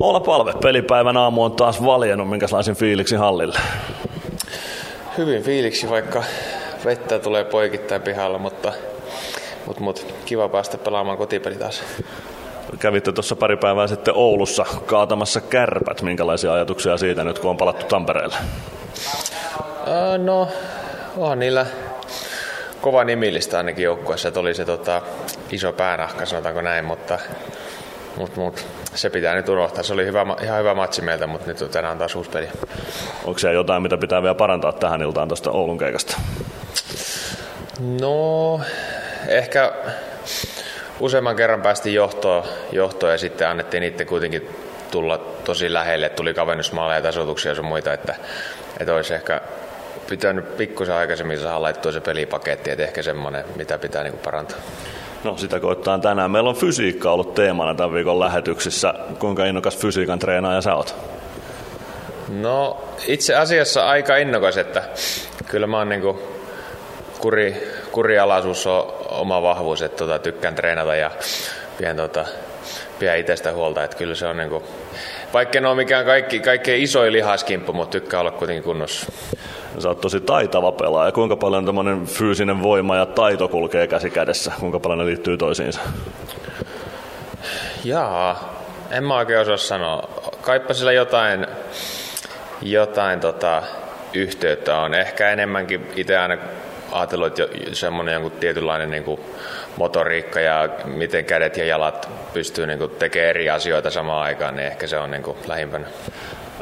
Olla palve, pelipäivän aamu on taas valjennut, minkälaisen fiiliksi hallille? Hyvin fiiliksi, vaikka vettä tulee poikittain pihalla, mutta, mutta, mutta kiva päästä pelaamaan kotipeli taas. Kävitte tuossa pari päivää sitten Oulussa kaatamassa kärpät. Minkälaisia ajatuksia siitä nyt, kun on palattu Tampereelle? Äh, no, on niillä kova nimillistä ainakin joukkueessa, että oli se tota, iso päänahka, sanotaanko näin, mutta Mut, mut, se pitää nyt unohtaa. Se oli hyvä, ihan hyvä matsi meiltä, mutta nyt tänään on taas uusi peli. Onko siellä jotain, mitä pitää vielä parantaa tähän iltaan tuosta Oulun keikasta? No, ehkä useamman kerran päästiin johtoon, johtoon ja sitten annettiin niiden kuitenkin tulla tosi lähelle. Tuli kavennusmaaleja ja tasoituksia ja sun muita, että, että olisi ehkä pitänyt pikkusen aikaisemmin saada laittua se pelipaketti, että ehkä semmoinen, mitä pitää niin parantaa. No sitä koittaa tänään. Meillä on fysiikka ollut teemana tämän viikon lähetyksissä. Kuinka innokas fysiikan treenaaja sä oot? No itse asiassa aika innokas, että kyllä mä oon niinku kuri, kurialaisuus on oma vahvuus, että tota, tykkään treenata ja pidän, tota, pidän itsestä huolta, että kyllä se on niinku, vaikka en ole mikään kaikki, kaikkein isoin lihaskimppu, mutta tykkää olla kuitenkin kunnossa. Sä oot tosi taitava pelaaja. Kuinka paljon tämmöinen fyysinen voima ja taito kulkee käsi kädessä? Kuinka paljon ne liittyy toisiinsa? Jaa, en mä oikein osaa sanoa. Kaippa sillä jotain, jotain tota, yhteyttä on. Ehkä enemmänkin itse aina ajatellut, että semmoinen jonkun tietynlainen niin kuin motoriikka ja miten kädet ja jalat pystyy niin kuin tekemään eri asioita samaan aikaan, niin ehkä se on niin kuin lähimpänä.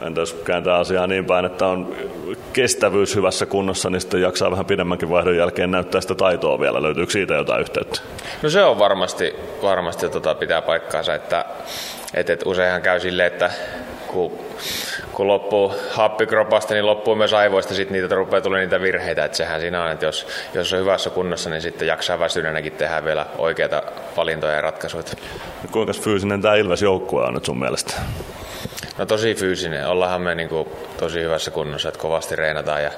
Entä jos kääntää asiaa niin päin, että on kestävyys hyvässä kunnossa, niin sitten jaksaa vähän pidemmänkin vaihdon jälkeen näyttää sitä taitoa vielä. Löytyykö siitä jotain yhteyttä? No se on varmasti, varmasti tota pitää paikkaansa, että, että, että useinhan käy silleen, että kun, kun loppuu happikropasta, niin loppuu myös aivoista, sitten niitä rupeaa tulee niitä virheitä, että sehän siinä on, että jos, jos on hyvässä kunnossa, niin sitten jaksaa väsyneenäkin tehdä vielä oikeita valintoja ja ratkaisuja. Kuinka fyysinen tämä Ilves joukkue on nyt sun mielestä? No tosi fyysinen. Ollaanhan me niin kuin tosi hyvässä kunnossa, että kovasti reenataan ja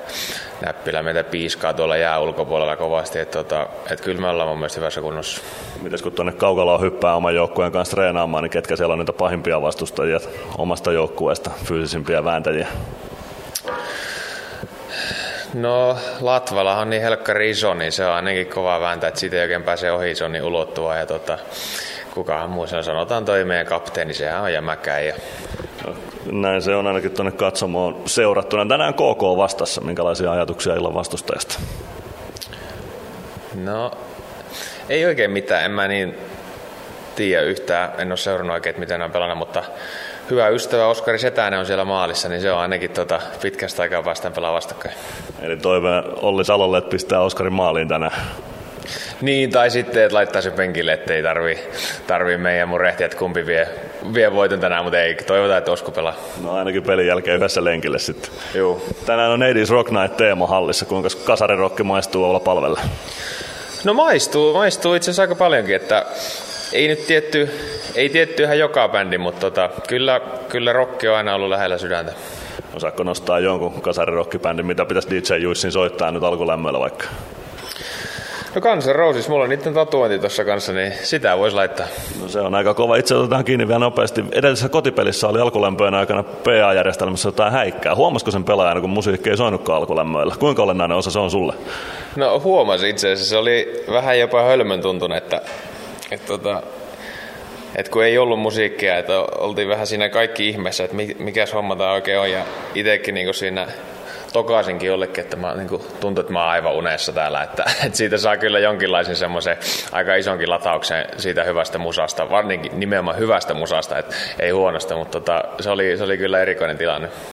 näppilä meitä piiskaa tuolla jää ulkopuolella kovasti. Että, tota, että kyllä me ollaan mun mielestä hyvässä kunnossa. Mites kun tuonne Kaukaloon hyppää oman joukkueen kanssa treenaamaan, niin ketkä siellä on niitä pahimpia vastustajia omasta joukkueesta, fyysisimpiä vääntäjiä? No Latvala on niin helkkari iso, niin se on ainakin kova vääntää, että siitä ei oikein pääse ohi niin ulottua. Ja tota, kukahan muu sen sanotaan toi meidän kapteeni, sehän on jämäkä. Ja... Näin se on ainakin tuonne katsomoon seurattuna. Tänään KK vastassa, minkälaisia ajatuksia illan vastustajasta? No, ei oikein mitään. En mä niin tiedä yhtään. En ole seurannut oikein, miten ne on pelannut, mutta hyvä ystävä Oskari Setänen on siellä maalissa, niin se on ainakin tota, pitkästä aikaa vastaan pelaa vastakkain. Eli toive Olli Salolle, että pistää Oskarin maaliin tänään. Niin, tai sitten, että laittaa se penkille, ettei tarvi, tarvi meidän murehtia, että kumpi vie, vie voiton tänään, mutta ei. Toivotaan, että Osku pelaa. No ainakin pelin jälkeen yhdessä lenkille sitten. Joo. Tänään on Neidis Rock Night Teemo hallissa. Kuinka kasarirokki maistuu olla palvella? No maistuu, maistuu itse asiassa aika paljonkin, että ei nyt tietty, ei tietty ihan joka bändi, mutta tota, kyllä, kyllä rokki on aina ollut lähellä sydäntä. Osaatko nostaa jonkun kasarirokkibändin, mitä pitäisi DJ Juissin soittaa nyt alkulämmöllä vaikka? No Kansan Roses, mulla on niiden tatuointi tuossa kanssa, niin sitä voisi laittaa. No se on aika kova. Itse otetaan kiinni vielä nopeasti. Edellisessä kotipelissä oli alkulämpöön aikana PA-järjestelmässä jotain häikkää. Huomasiko sen pelaajana, kun musiikki ei soinutkaan alkulämmöillä? Kuinka olennainen osa se on sulle? No huomasin itse asiassa. Se oli vähän jopa hölmön tuntunut, että, että tota, et kun ei ollut musiikkia, että oltiin vähän siinä kaikki ihmeessä, että mikä homma tämä oikein on. Ja itsekin niin siinä tokaisinkin jollekin, että mä niin kuin, tuntuu, että mä oon aivan unessa täällä. Että, että siitä saa kyllä jonkinlaisen semmoisen aika isonkin latauksen siitä hyvästä musasta, varsinkin nimenomaan hyvästä musasta, että ei huonosta, mutta tota, se, oli, se oli kyllä erikoinen tilanne.